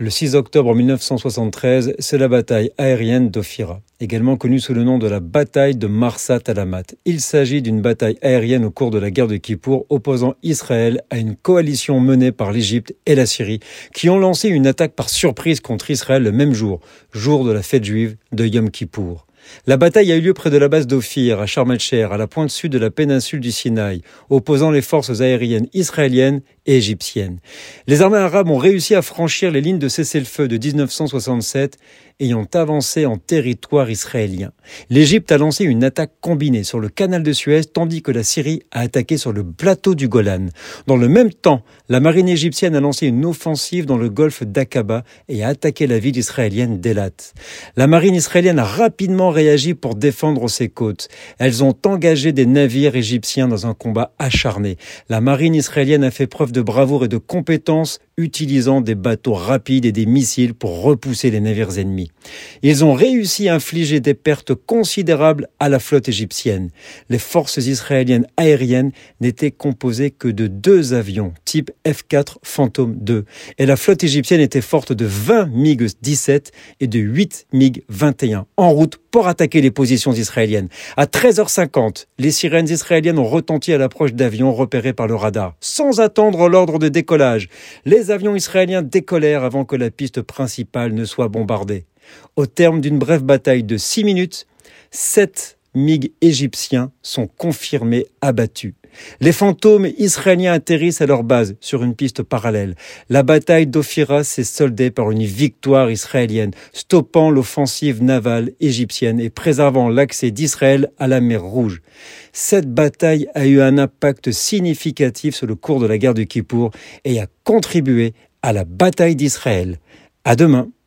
Le 6 octobre 1973, c'est la bataille aérienne d'Ophira, également connue sous le nom de la bataille de Marsat Alamat. Il s'agit d'une bataille aérienne au cours de la guerre de Kippour opposant Israël à une coalition menée par l'Égypte et la Syrie qui ont lancé une attaque par surprise contre Israël le même jour, jour de la fête juive de Yom Kippour. La bataille a eu lieu près de la base d'Ophir, à Sharm à la pointe sud de la péninsule du Sinaï, opposant les forces aériennes israéliennes et égyptiennes. Les armées arabes ont réussi à franchir les lignes de cessez-le-feu de 1967 ayant avancé en territoire israélien. L'Égypte a lancé une attaque combinée sur le canal de Suez tandis que la Syrie a attaqué sur le plateau du Golan. Dans le même temps, la marine égyptienne a lancé une offensive dans le golfe d'Aqaba et a attaqué la ville israélienne d'Elat. La marine israélienne a rapidement réagi pour défendre ses côtes. Elles ont engagé des navires égyptiens dans un combat acharné. La marine israélienne a fait preuve de bravoure et de compétence utilisant des bateaux rapides et des missiles pour repousser les navires ennemis. Ils ont réussi à infliger des pertes considérables à la flotte égyptienne. Les forces israéliennes aériennes n'étaient composées que de deux avions type F-4 Phantom 2 et la flotte égyptienne était forte de 20 MiG-17 et de 8 MiG-21 en route pour attaquer les positions israéliennes. À 13h50, les sirènes israéliennes ont retenti à l'approche d'avions repérés par le radar. Sans attendre l'ordre de décollage, les avions israéliens décollèrent avant que la piste principale ne soit bombardée. Au terme d'une brève bataille de 6 minutes, 7 MiG égyptiens sont confirmés abattus. Les fantômes israéliens atterrissent à leur base sur une piste parallèle. La bataille d'Ophira s'est soldée par une victoire israélienne, stoppant l'offensive navale égyptienne et préservant l'accès d'Israël à la mer Rouge. Cette bataille a eu un impact significatif sur le cours de la guerre du Kippour et a contribué à la bataille d'Israël. À demain.